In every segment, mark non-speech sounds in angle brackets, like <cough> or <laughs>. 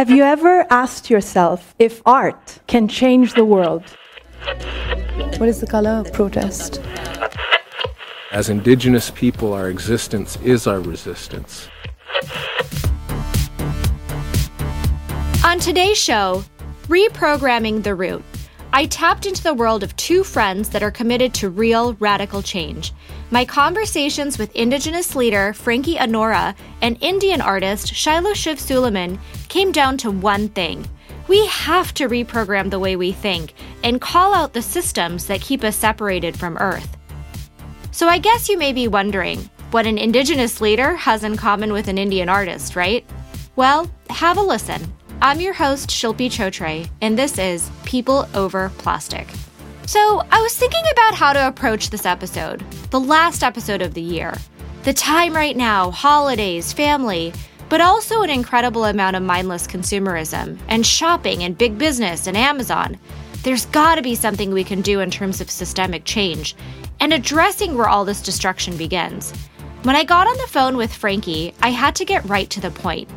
Have you ever asked yourself if art can change the world? What is the color of protest? As indigenous people, our existence is our resistance. On today's show, Reprogramming the Root, I tapped into the world of two friends that are committed to real radical change. My conversations with Indigenous leader Frankie Orona and Indian artist Shilo Shiv Suleman came down to one thing. We have to reprogram the way we think and call out the systems that keep us separated from Earth. So I guess you may be wondering what an Indigenous leader has in common with an Indian artist, right? Well, have a listen. I'm your host, Shilpi Chhotray, and this is People Over Plastic. So, I was thinking about how to approach this episode, the last episode of the year. The time right now, holidays, family, but also an incredible amount of mindless consumerism and shopping and big business and Amazon. There's gotta be something we can do in terms of systemic change and addressing where all this destruction begins. When I got on the phone with Frankie, I had to get right to the point.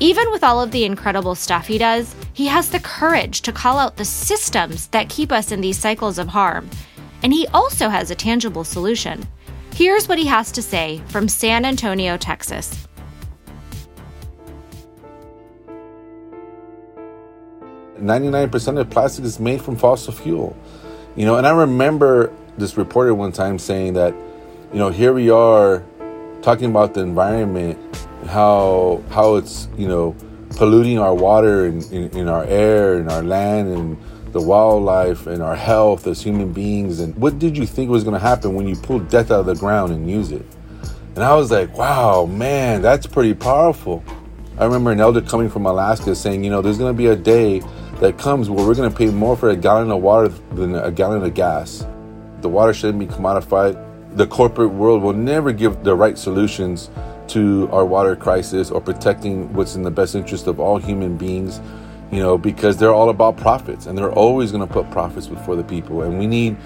Even with all of the incredible stuff he does, he has the courage to call out the systems that keep us in these cycles of harm. And he also has a tangible solution. Here's what he has to say from San Antonio, Texas. Ninety-nine percent of plastic is made from fossil fuel, you know. And I remember this reporter one time saying that, you know, here we are talking about the environment, how how it's you know polluting our water and in, our air and our land and the wildlife and our health as human beings. And what did you think was going to happen when you pulled death out of the ground and use it? And I was like, wow, man, that's pretty powerful. I remember an elder coming from Alaska saying, you know, there's going to be a day that comes where we're going to pay more for a gallon of water than a gallon of gas. The water shouldn't be commodified. The corporate world will never give the right solutions to our water crisis or protecting what's in the best interest of all human beings, you know, because they're all about profits and they're always going to put profits before the people. And we need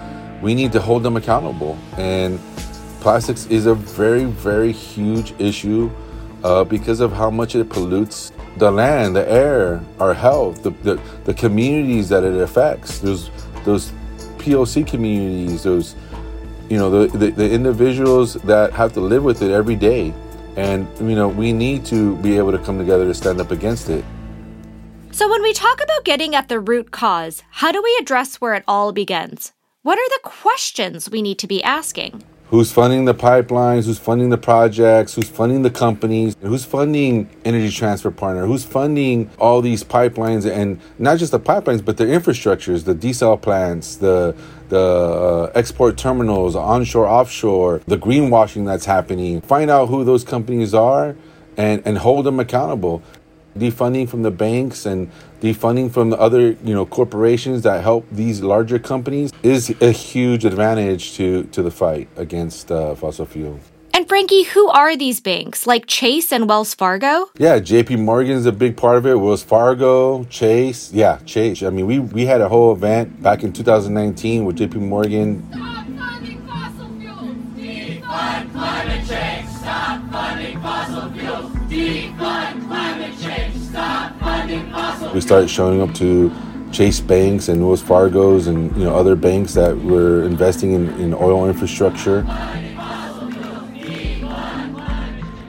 we need to hold them accountable. And plastics is a very very huge issue uh, because of how much it pollutes the land, the air, our health, the, the, the communities that it affects. Those those POC communities, those you know the, the, the individuals that have to live with it every day, and you know we need to be able to come together to stand up against it. So, when we talk about getting at the root cause, how do we address where it all begins? What are the questions we need to be asking? Who's funding the pipelines? Who's funding the projects? Who's funding the companies? Who's funding Energy Transfer Partner? Who's funding all these pipelines and not just the pipelines, but the infrastructures, the desal plants, the the uh, export terminals, onshore, offshore, the greenwashing that's happening. Find out who those companies are and, and hold them accountable defunding from the banks and defunding from the other you know corporations that help these larger companies is a huge advantage to to the fight against uh, fossil fuel. And Frankie, who are these banks? Like Chase and Wells Fargo? Yeah, JP Morgan's a big part of it. Wells Fargo, Chase. Yeah, Chase. I mean, we, we had a whole event back in 2019 with JP Morgan. Stop funding fossil fuels! Defund We started showing up to Chase banks and Wells Fargo's and you know other banks that were investing in, in oil infrastructure.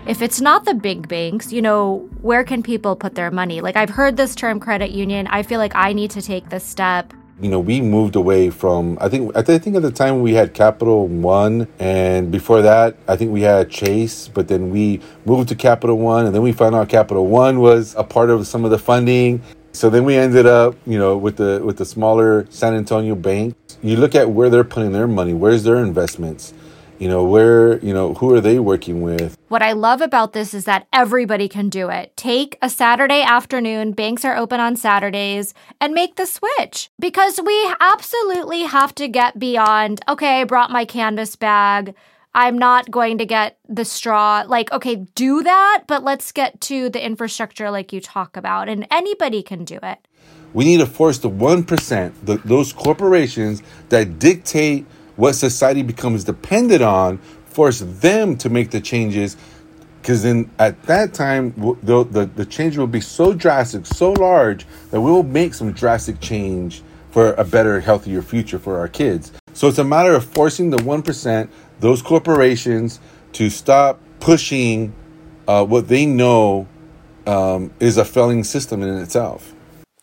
If it's not the big banks, you know, where can people put their money? Like, I've heard this term credit union. I feel like I need to take this step. You know, we moved away from. I think. I th- think at the time we had Capital One, and before that, I think we had Chase. But then we moved to Capital One, and then we found out Capital One was a part of some of the funding. So then we ended up, you know, with the with the smaller San Antonio bank. You look at where they're putting their money. Where's their investments? You know, where, you know, who are they working with? What I love about this is that everybody can do it. Take a Saturday afternoon, banks are open on Saturdays, and make the switch. Because we absolutely have to get beyond, okay, I brought my canvas bag. I'm not going to get the straw. Like, okay, do that, but let's get to the infrastructure like you talk about, and anybody can do it. We need to force the 1%, the, those corporations that dictate what society becomes dependent on, force them to make the changes because then at that time the, the the change will be so drastic, so large that we will make some drastic change for a better, healthier future for our kids. So it's a matter of forcing the one percent, those corporations, to stop pushing uh, what they know um, is a failing system in itself.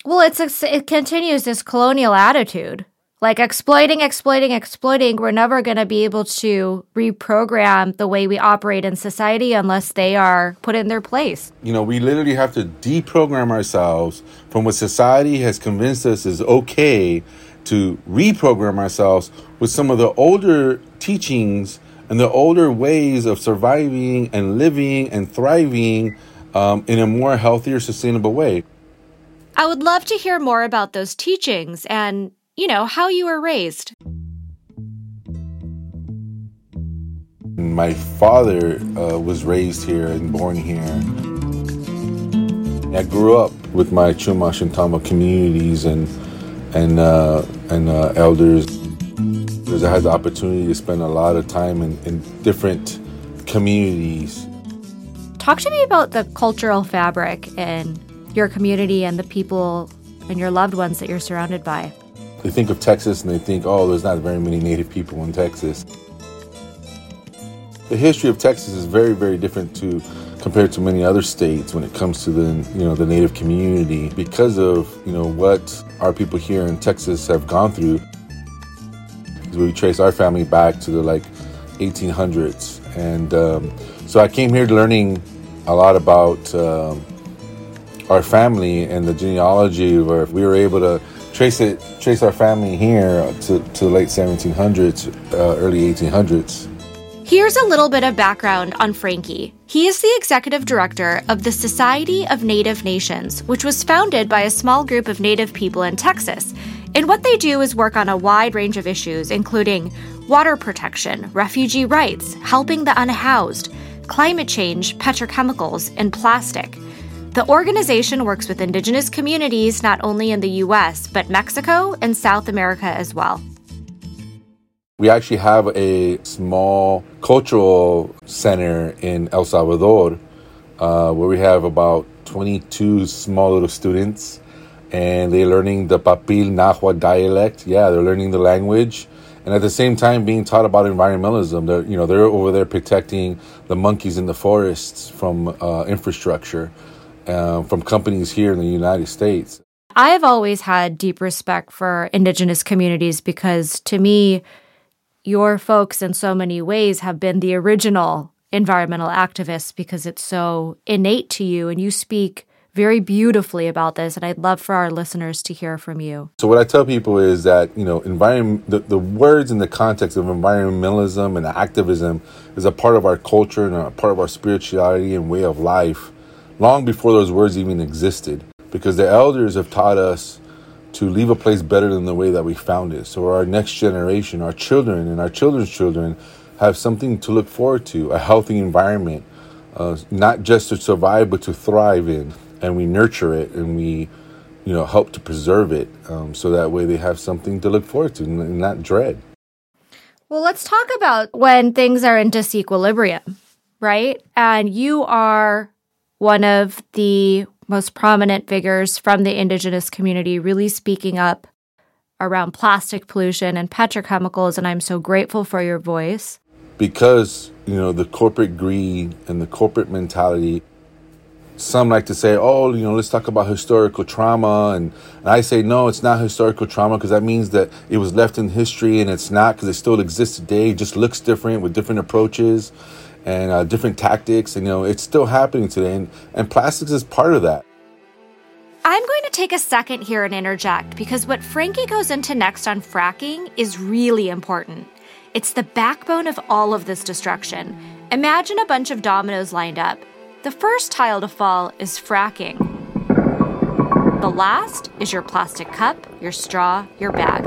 Well, it's it continues this colonial attitude, like exploiting, exploiting, exploiting. We're never going to be able to reprogram the way we operate in society unless they are put in their place. You know, we literally have to deprogram ourselves from what society has convinced us is okay to reprogram ourselves with some of the older teachings and the older ways of surviving and living and thriving um, in a more healthier, sustainable way. I would love to hear more about those teachings and, you know, how you were raised. My father uh, was raised here and born here. I grew up with my Chumash and Tama communities and and uh, and uh, elders. Because I had the opportunity to spend a lot of time in, in different communities. Talk to me about the cultural fabric in your community and the people and your loved ones that you're surrounded by. They think of Texas and they think, oh, there's not very many Native people in Texas. The history of Texas is very, very different to compared to many other states when it comes to the you know the Native community because of you know what our people here in Texas have gone through. We trace our family back to the like 1800s, and um, so I came here learning a lot about um, our family and the genealogy. Where we were able to trace it, trace our family here to, to the late 1700s, uh, early 1800s. Here's a little bit of background on Frankie. He is the executive director of the Society of Native Nations, which was founded by a small group of Native people in Texas. And what they do is work on a wide range of issues, including water protection, refugee rights, helping the unhoused, climate change, petrochemicals, and plastic. The organization works with indigenous communities not only in the US, but Mexico and South America as well. We actually have a small cultural center in El Salvador uh, where we have about 22 small little students and they're learning the Pipil Nahua dialect. Yeah, they're learning the language and at the same time being taught about environmentalism. They're, you know, they're over there protecting the monkeys in the forests from uh, infrastructure, uh, from companies here in the United States. I've always had deep respect for indigenous communities because to me, your folks in so many ways have been the original environmental activists because it's so innate to you and you speak very beautifully about this and I'd love for our listeners to hear from you. So what I tell people is that, you know, environment the, the words in the context of environmentalism and activism is a part of our culture and a part of our spirituality and way of life long before those words even existed because the elders have taught us to leave a place better than the way that we found it. So our next generation, our children, and our children's children have something to look forward to, a healthy environment, uh, not just to survive, but to thrive in. And we nurture it and we, you know, help to preserve it um, so that way they have something to look forward to and not dread. Well, let's talk about when things are in disequilibrium, right? And you are one of the most prominent figures from the indigenous community really speaking up around plastic pollution and petrochemicals and I'm so grateful for your voice. Because, you know, the corporate greed and the corporate mentality some like to say, oh, you know, let's talk about historical trauma. And, and I say, no, it's not historical trauma because that means that it was left in history and it's not because it still exists today. It just looks different with different approaches and uh, different tactics. And, you know, it's still happening today. And, and plastics is part of that. I'm going to take a second here and interject because what Frankie goes into next on fracking is really important. It's the backbone of all of this destruction. Imagine a bunch of dominoes lined up. The first tile to fall is fracking. The last is your plastic cup, your straw, your bag.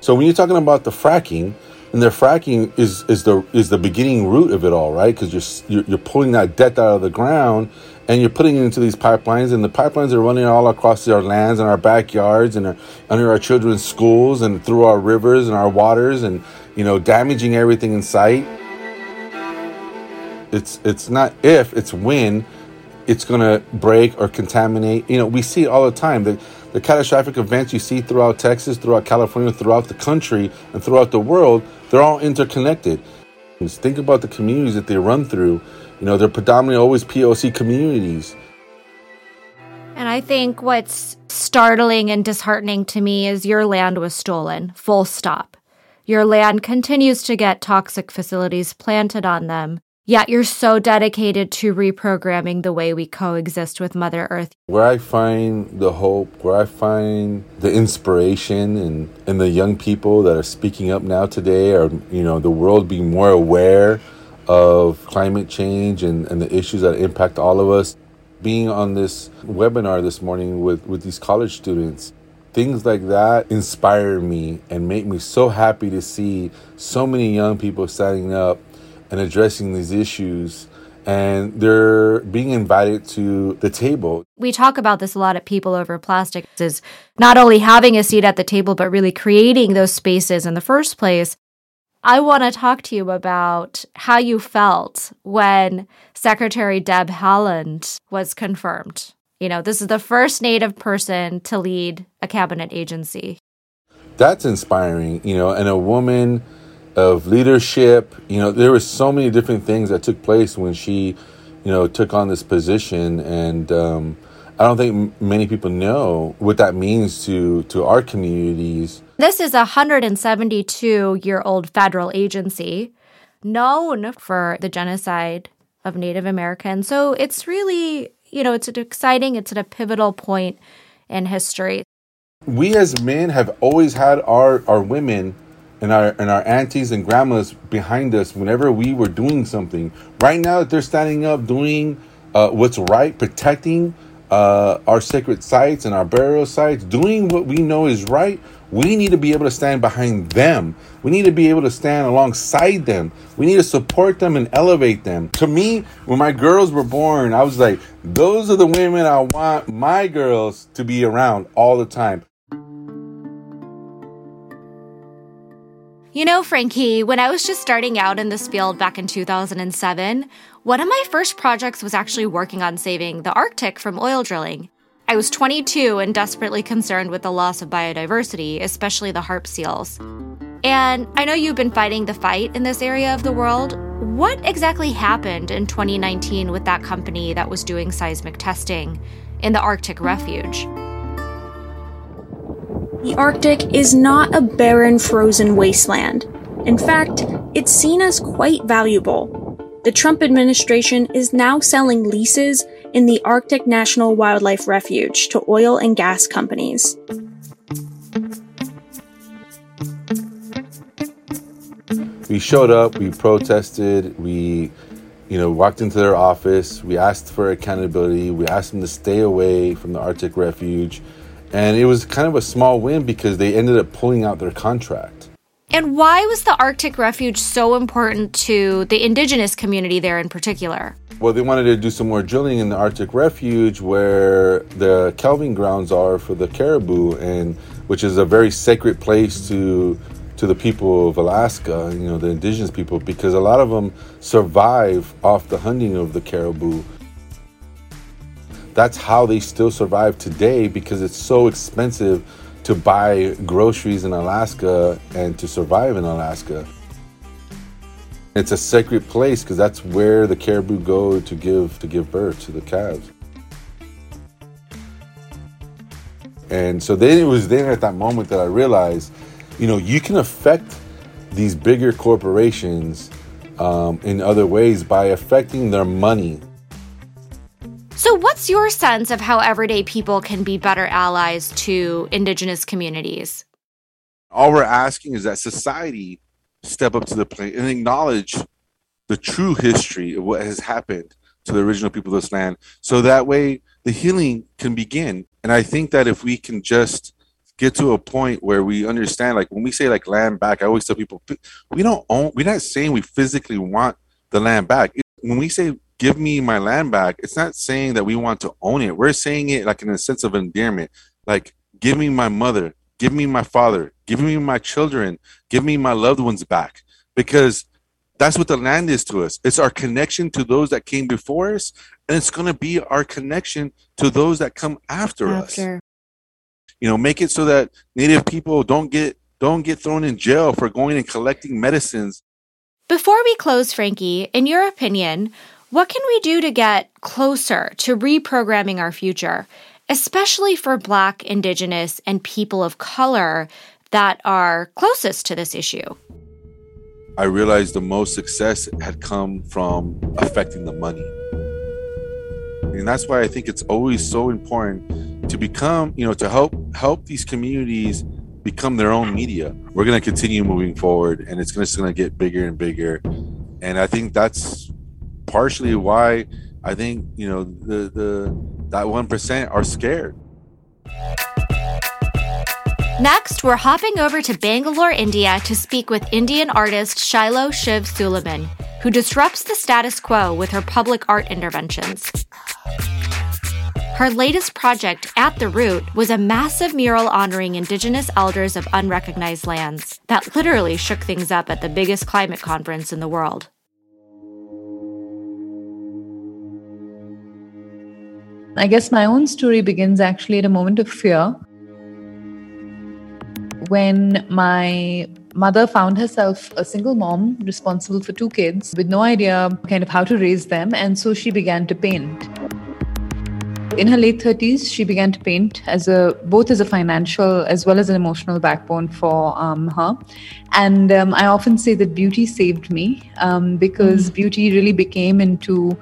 So when you're talking about the fracking, and their fracking is is the is the beginning root of it all, right? Because you're, you're pulling that debt out of the ground, and you're putting it into these pipelines, and the pipelines are running all across our lands and our backyards, and our, under our children's schools, and through our rivers and our waters, and you know, damaging everything in sight. It's it's not if, it's when it's going to break or contaminate. You know, we see it all the time. The, the catastrophic events you see throughout Texas, throughout California, throughout the country, and throughout the world, they're all interconnected. Just think about the communities that they run through. You know, they're predominantly always POC communities. And I think what's startling and disheartening to me is your land was stolen, full stop. Your land continues to get toxic facilities planted on them. Yet you're so dedicated to reprogramming the way we coexist with Mother Earth. Where I find the hope, where I find the inspiration and, and the young people that are speaking up now today are, you know, the world being more aware of climate change and, and the issues that impact all of us. Being on this webinar this morning with, with these college students, things like that inspire me and make me so happy to see so many young people standing up and addressing these issues and they're being invited to the table. We talk about this a lot at People Over Plastic is not only having a seat at the table but really creating those spaces in the first place. I want to talk to you about how you felt when Secretary Deb Haaland was confirmed. You know, this is the first Native person to lead a cabinet agency. That's inspiring, you know, and a woman of leadership. You know, there were so many different things that took place when she, you know, took on this position, and um, I don't think m- many people know what that means to to our communities. This is a 172 year old federal agency known for the genocide of Native Americans. So it's really, you know, it's an exciting, it's at a pivotal point in history. We as men have always had our our women and our and our aunties and grandmas behind us whenever we were doing something. Right now that they're standing up doing uh, what's right, protecting uh, our sacred sites and our burial sites, doing what we know is right. We need to be able to stand behind them. We need to be able to stand alongside them. We need to support them and elevate them. To me, when my girls were born, I was like, those are the women I want my girls to be around all the time. You know, Frankie, when I was just starting out in this field back in 2007, one of my first projects was actually working on saving the Arctic from oil drilling. I was 22 and desperately concerned with the loss of biodiversity, especially the harp seals. And I know you've been fighting the fight in this area of the world. What exactly happened in 2019 with that company that was doing seismic testing in the Arctic refuge? The Arctic is not a barren frozen wasteland. In fact, it's seen as quite valuable. The Trump administration is now selling leases in the Arctic National Wildlife Refuge to oil and gas companies. We showed up, we protested, we you know, walked into their office, we asked for accountability, we asked them to stay away from the Arctic refuge and it was kind of a small win because they ended up pulling out their contract. And why was the Arctic Refuge so important to the indigenous community there in particular? Well, they wanted to do some more drilling in the Arctic Refuge where the calving grounds are for the caribou, and which is a very sacred place to to the people of Alaska, you know, the indigenous people, because a lot of them survive off the hunting of the caribou that's how they still survive today because it's so expensive to buy groceries in Alaska and to survive in Alaska. It's a sacred place because that's where the caribou go to give to give birth to the calves. And so then it was then at that moment that I realized, you know, you can affect these bigger corporations um, in other ways by affecting their money so, what's your sense of how everyday people can be better allies to Indigenous communities? All we're asking is that society step up to the plate and acknowledge the true history of what has happened to the original people of this land so that way the healing can begin. And I think that if we can just get to a point where we understand, like when we say like land back, I always tell people we don't own, we're not saying we physically want the land back. When we say give me my land back, it's not saying that we want to own it. We're saying it like in a sense of endearment. Like, give me my mother, give me my father, give me my children, give me my loved ones back. Because That's what the land is to us. It's our connection to those that came before us, and it's going to be our connection to those that come after, After. us. You know, make it so that Native people don't get don't get thrown in jail for going and collecting medicines. Before we close, Frankie, in your opinion, what can we do to get closer to reprogramming our future, especially for Black, Indigenous, and people of color that are closest to this issue? I realized the most success had come from affecting the money. And that's why I think it's always so important to become, you know, to help help these communities become their own media. We're going to continue moving forward and it's just going to get bigger and bigger. And I think that's partially why I think, you know, the the that 1% are scared. Next, we're hopping over to Bangalore, India to speak with Indian artist Shilo Shiv Suleman, who disrupts the status quo with her public art interventions. Her latest project, At the Root, was a massive mural honoring Indigenous elders of unrecognized lands that literally shook things up at the biggest climate conference in the world. I guess my own story begins actually at a moment of fear. When my mother found herself a single mom responsible for two kids with no idea kind of how to raise them and so she began to paint. In her late 30s she began to paint as a both as a financial as well as an emotional backbone for um, her. And um, i often say that beauty saved me um, because mm. beauty really became into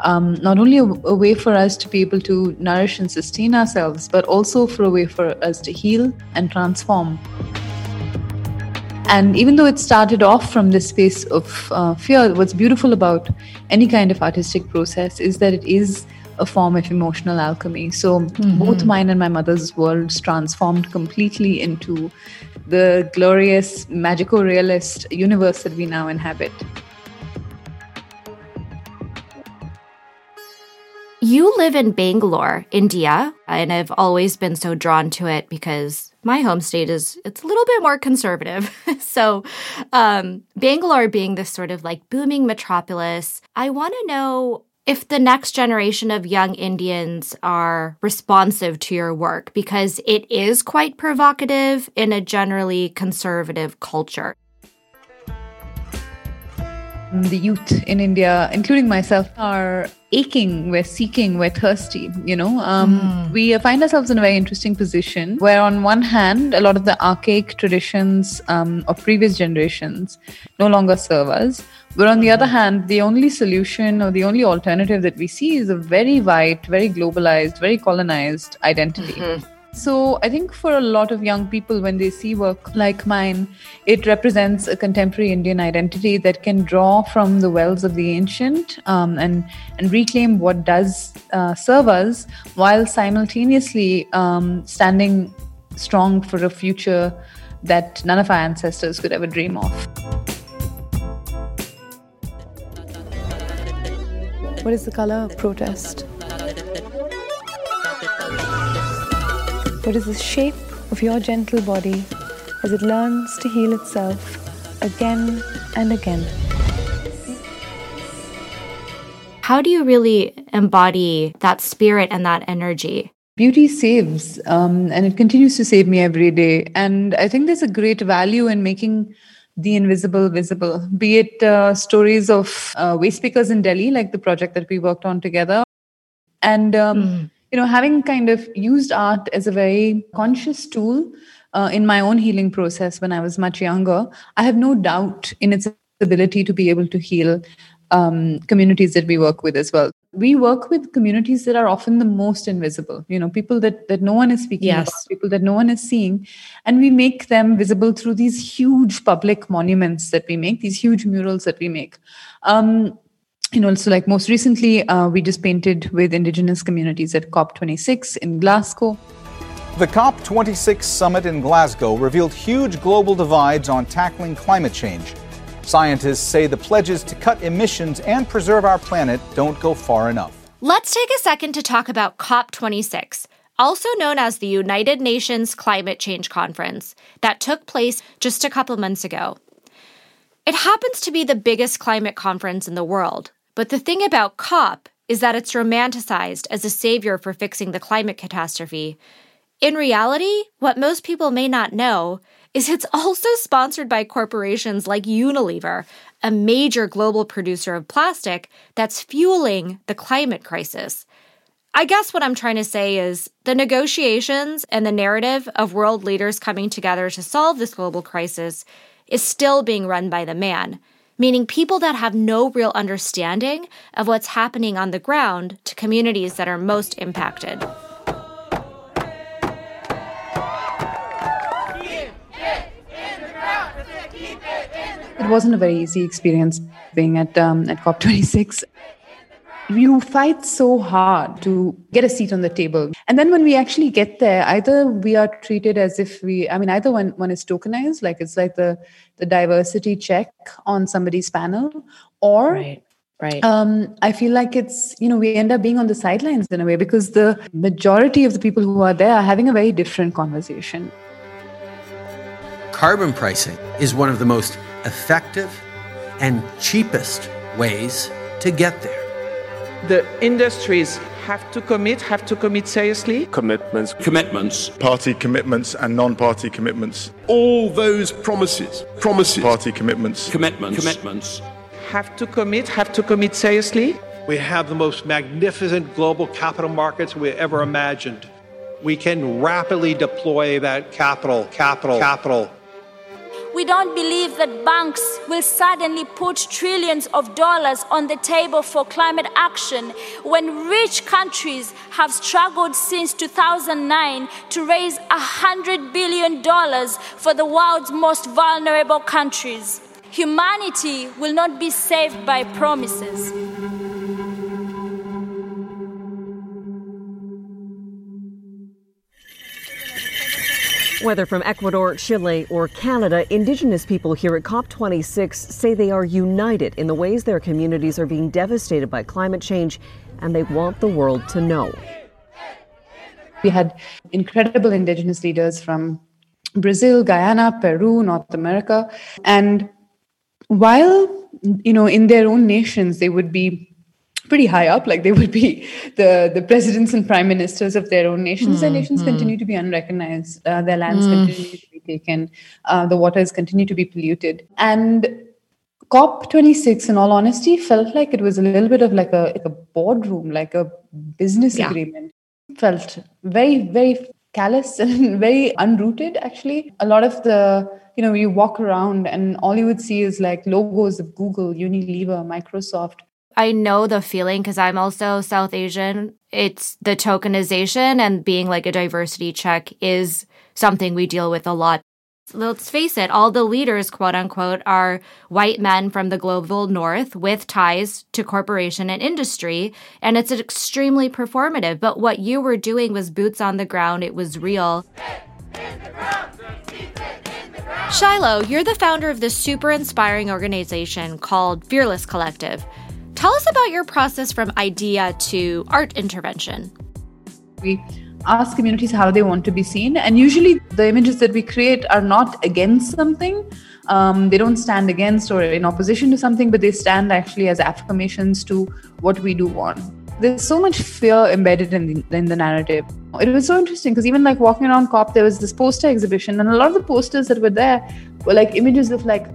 um, not only a, a, way for us to be able to nourish and sustain ourselves, but also for a way for us to heal and transform. And even though it started off from this space of uh, fear, what's beautiful about any kind of artistic process is that it is a form of emotional alchemy. So mm-hmm. both mine and my mother's worlds transformed completely into the glorious, magico realist universe that we now inhabit. You live in Bangalore, India, and I've always been so drawn to it because my home state is it's a little bit more conservative. <laughs> so, um, Bangalore being this sort of like booming metropolis, I want to know if the next generation of young Indians are responsive to your work because it is quite provocative in a generally conservative culture the youth in India, including myself, are aching, we're seeking, we're thirsty. You know, um, mm. we find ourselves in a very interesting position where, on one hand, a lot of the archaic traditions um, of previous generations no longer serve us. But on the other hand, the only solution or the only alternative that we see is a very white, very globalized, very colonized identity. Mm-hmm. So I think for a lot of young people, when they see work like mine, it represents a contemporary Indian identity that can draw from the wells of the ancient um, and and reclaim what does uh, serve us, while simultaneously um, standing strong for a future that none of our ancestors could ever dream of. What is the color of protest? What is the shape of your gentle body as it learns to heal itself again and again? How do you really embody that spirit and that energy? Beauty saves, um, and it continues to save me every day. And I think there's a great value in making the invisible visible, be it uh, stories of uh, waste pickers in Delhi, like the project that we worked on together, and um, mm you know, having kind of used art as a very conscious tool uh, in my own healing process when I was much younger, I have no doubt in its ability to be able to heal um, communities that we work with as well. We work with communities that are often the most invisible, you know, people that, that no one is speaking yes. about, people that no one is seeing. And we make them visible through these huge public monuments that we make, these huge murals that we make. Um, you know, so like most recently, uh, we just painted with indigenous communities at COP26 in Glasgow. The COP26 summit in Glasgow revealed huge global divides on tackling climate change. Scientists say the pledges to cut emissions and preserve our planet don't go far enough. Let's take a second to talk about COP26, also known as the United Nations Climate Change Conference, that took place just a couple months ago. It happens to be the biggest climate conference in the world, but the thing about COP is that it's romanticized as a savior for fixing the climate catastrophe. In reality, what most people may not know is it's also sponsored by corporations like Unilever, a major global producer of plastic that's fueling the climate crisis. I guess what I'm trying to say is the negotiations and the narrative of world leaders coming together to solve this global crisis is still being run by the man, meaning people that have no real understanding of what's happening on the ground to communities that are most impacted. It wasn't a very easy experience being at um, at COP26 you fight so hard to get a seat on the table. And then when we actually get there either we are treated as if we i mean either one, one is tokenized like it's like the the diversity check on somebody's panel or right right. um, i feel like it's you know we end up being on the sidelines in a way because the majority of the people who are there are having a very different conversation. Carbon pricing is one of the most effective and cheapest ways to get there the industries have to commit, have to commit seriously. Commitments. Commitments. Party commitments and non party commitments. All those promises. Promises. Party commitments. Commitments. Commitments. Have to commit, have to commit seriously. We have the most magnificent global capital markets we ever imagined. We can rapidly deploy that capital, capital, capital we don't believe that banks will suddenly put trillions of dollars on the table for climate action when rich countries have struggled since 2009 to raise $100 billion for the world's most vulnerable countries. Humanity will not be saved by promises. Whether from Ecuador, Chile, or Canada, Indigenous people here at COP26 say they are united in the ways their communities are being devastated by climate change, and they want the world to know. We had incredible Indigenous leaders from Brazil, Guyana, Peru, North America. And while, you know, in their own nations, they would be pretty high up like they would be <laughs> the the presidents and prime ministers of their own nations mm, their nations mm. continue to be unrecognized uh, their lands mm. continue to be taken uh, the waters continue to be polluted and COP26, in all honesty, felt like it was a little bit of like a like a boardroom, like a business yeah. agreement. Felt very, very callous <laughs> and very unrooted. Actually, a lot of the you know you walk around and all you would see is like logos of Google, Unilever, Microsoft, I know the feeling because I'm also South Asian. It's the tokenization and being like a diversity check is something we deal with a lot. Let's face it, all the leaders, quote unquote, are white men from the global north with ties to corporation and industry. And it's extremely performative. But what you were doing was boots on the ground, it was real. Shilo, you're the founder of this super inspiring organization called Fearless Collective. Tell us about your process from idea to art intervention. We ask communities how they want to be seen, and usually the images that we create are not against something. Um, they don't stand against or in opposition to something, but they stand actually as affirmations to what we do want. There's so much fear embedded in the, in the narrative. It was so interesting because even like walking around COP, there was this poster exhibition, and a lot of the posters that were there were like images of like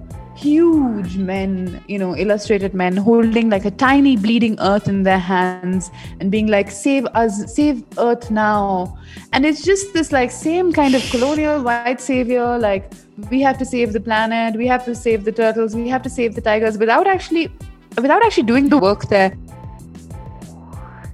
huge men, you know, illustrated men holding like a tiny bleeding earth in their hands and being like, save us, save earth now. And it's just this like same kind of colonial white savior, like, we have to save the planet, we have to save the turtles, we have to save the tigers without actually without actually doing the work there.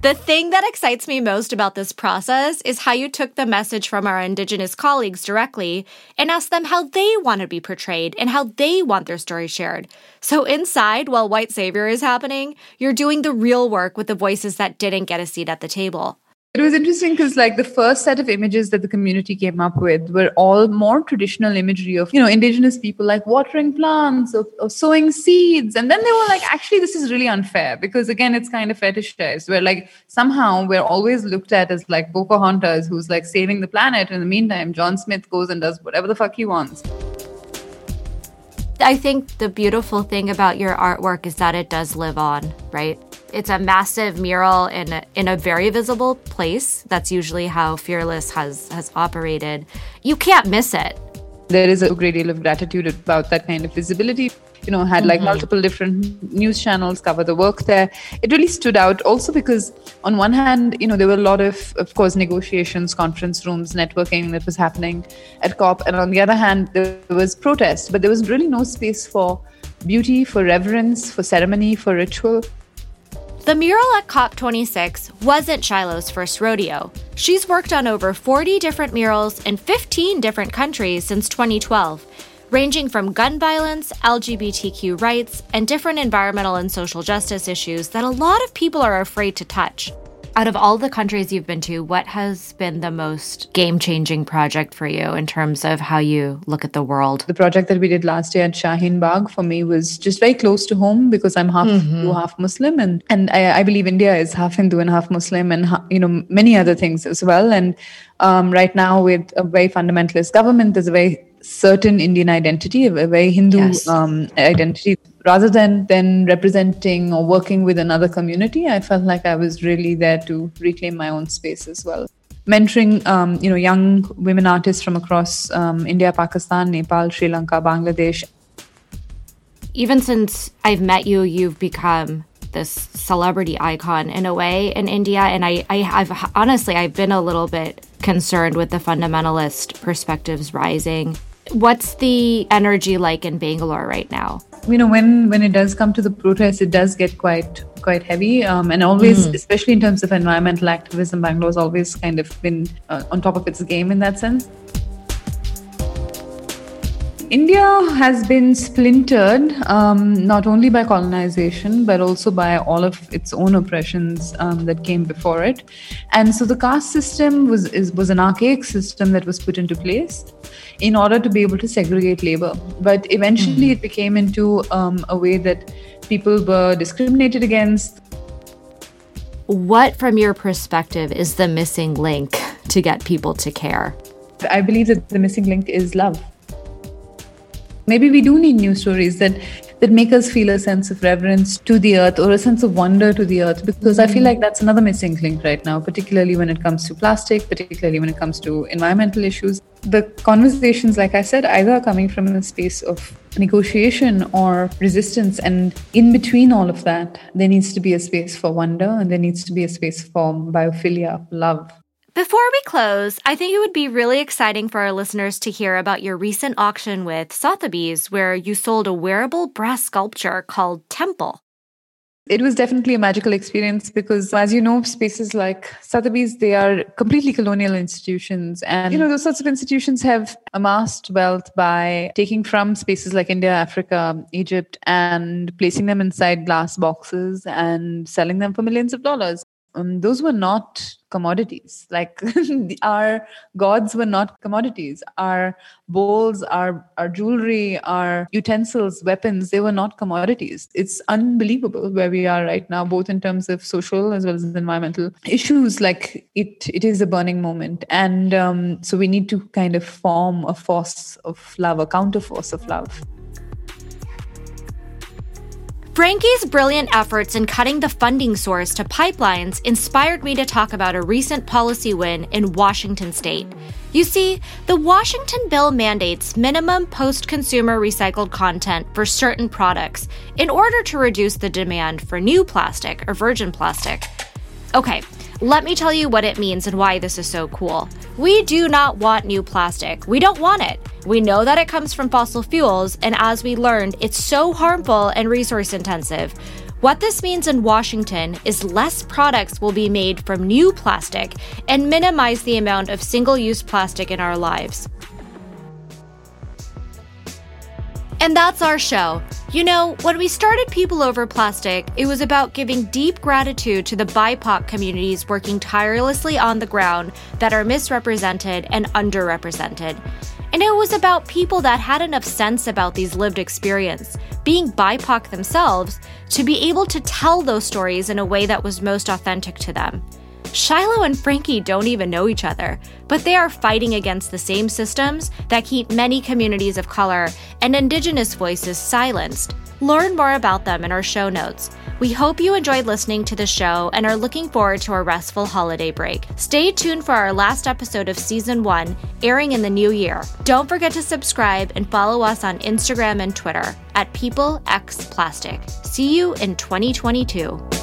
The thing that excites me most about this process is how you took the message from our Indigenous colleagues directly and asked them how they want to be portrayed and how they want their story shared. So, inside, while White Savior is happening, you're doing the real work with the voices that didn't get a seat at the table. It was interesting because, like, the first set of images that the community came up with were all more traditional imagery of, you know, indigenous people like watering plants or, or sowing seeds. And then they were like, actually, this is really unfair because, again, it's kind of fetishized where, like, somehow we're always looked at as like Pocahontas who's like saving the planet. In the meantime, John Smith goes and does whatever the fuck he wants. I think the beautiful thing about your artwork is that it does live on, right? It's a massive mural in a, in a very visible place. That's usually how Fearless has has operated. You can't miss it. There is a great deal of gratitude about that kind of visibility you know had like Mhm. multiple different news channels cover the work there it really stood out also because on one hand you know there were a lot of of course negotiations conference rooms networking that was happening at cop and on the other hand there was protest but there was really no space for beauty for reverence for ceremony for ritual The mural at COP26 wasn't Shilo's first rodeo. She's worked on over 40 different murals in 15 different countries since 2012, ranging from gun violence, LGBTQ rights, and different environmental and social justice issues that a lot of people are afraid to touch. Out of all the countries you've been to, what has been the most game changing project for you in terms of how you look at the world? the project that we did last year at Shaheen Bagh for me was just very close to home because I'm half Mhm. Hindu, half Muslim, and and I, I believe India is half Hindu and half Muslim, and ha- you know many other things as well. And um, right now, with a very fundamentalist government, there's a very certain Indian identity, a a very Hindu Yes. um, identity. Rather than than representing or working with another community, I felt like I was really there to reclaim my own space as well mentoring um, you know young women artists from across um, India, Pakistan, Nepal, Sri Lanka, Bangladesh. even since I've met you, you've become this celebrity icon in a way in India. And I, I have honestly, I've been a little bit concerned with the fundamentalist perspectives rising. What's the energy like in Bangalore right now? You know, when when it does come to the protest, it does get quite quite heavy, um, and always, Mhm. especially in terms of environmental activism, Bangalore's always kind of been uh, on top of its game in that sense. India has been splintered um, not only by colonization but also by all of its own oppressions um, that came before it, and so the caste system was is, was an archaic system that was put into place in order to be able to segregate labor. But eventually, it became into um, a way that people were discriminated against. What, from your perspective, is the missing link to get people to care? I believe that the missing link is love. Maybe we do need new stories that that make us feel a sense of reverence to the earth or a sense of wonder to the earth because I feel mm. like that's another missing link right now, particularly when it comes to plastic, particularly when it comes to environmental issues. The conversations, like I said, either are coming from a space of negotiation or resistance, and in between all of that, there needs to be a space for wonder and there needs to be a space for biophilia, love. Before we close, I think it would be really exciting for our listeners to hear about your recent auction with Sotheby's, where you sold a wearable brass sculpture called Temple. It was definitely a magical experience because, as you know, spaces like Sotheby's, they are completely colonial institutions. And, you know, those sorts of institutions have amassed wealth by taking from spaces like India, Africa, Egypt, and placing them inside glass boxes and selling them for millions of dollars. Um, those were not commodities. Like <laughs> our gods were not commodities. Our bowls, our our jewelry, our utensils, weapons, they were not commodities. It's unbelievable where we are right now, both in terms of social as well as environmental issues. Like it, it is a burning moment, and um, so we need to kind of form a force of love, a counter force of love. Frankie's brilliant efforts in cutting the funding source to pipelines inspired me to talk about a recent policy win in Washington state. You see, the Washington bill mandates minimum post consumer recycled content for certain products in order to reduce the demand for new plastic or virgin plastic. Okay, let me tell you what it means and why this is so cool. We do not want new plastic. We don't want it. We know that it comes from fossil fuels, and as we learned, it's so harmful and resource intensive. What this means in Washington is less products will be made from new plastic and minimize the amount of single use plastic in our lives. And that's our show. You know, when we started People Over Plastic, it was about giving deep gratitude to the BIPOC communities working tirelessly on the ground that are misrepresented and underrepresented. And it was about people that had enough sense about these lived experience, being BIPOC themselves, to be able to tell those stories in a way that was most authentic to them. Shilo and Frankie don't even know each other, but they are fighting against the same systems that keep many communities of color and indigenous voices silenced. Learn more about them in our show notes. We hope you enjoyed listening to the show and are looking forward to a restful holiday break. Stay tuned for our last episode of season one, airing in the new year. Don't forget to subscribe and follow us on Instagram and Twitter at PeopleXPlastic. See you in 2022.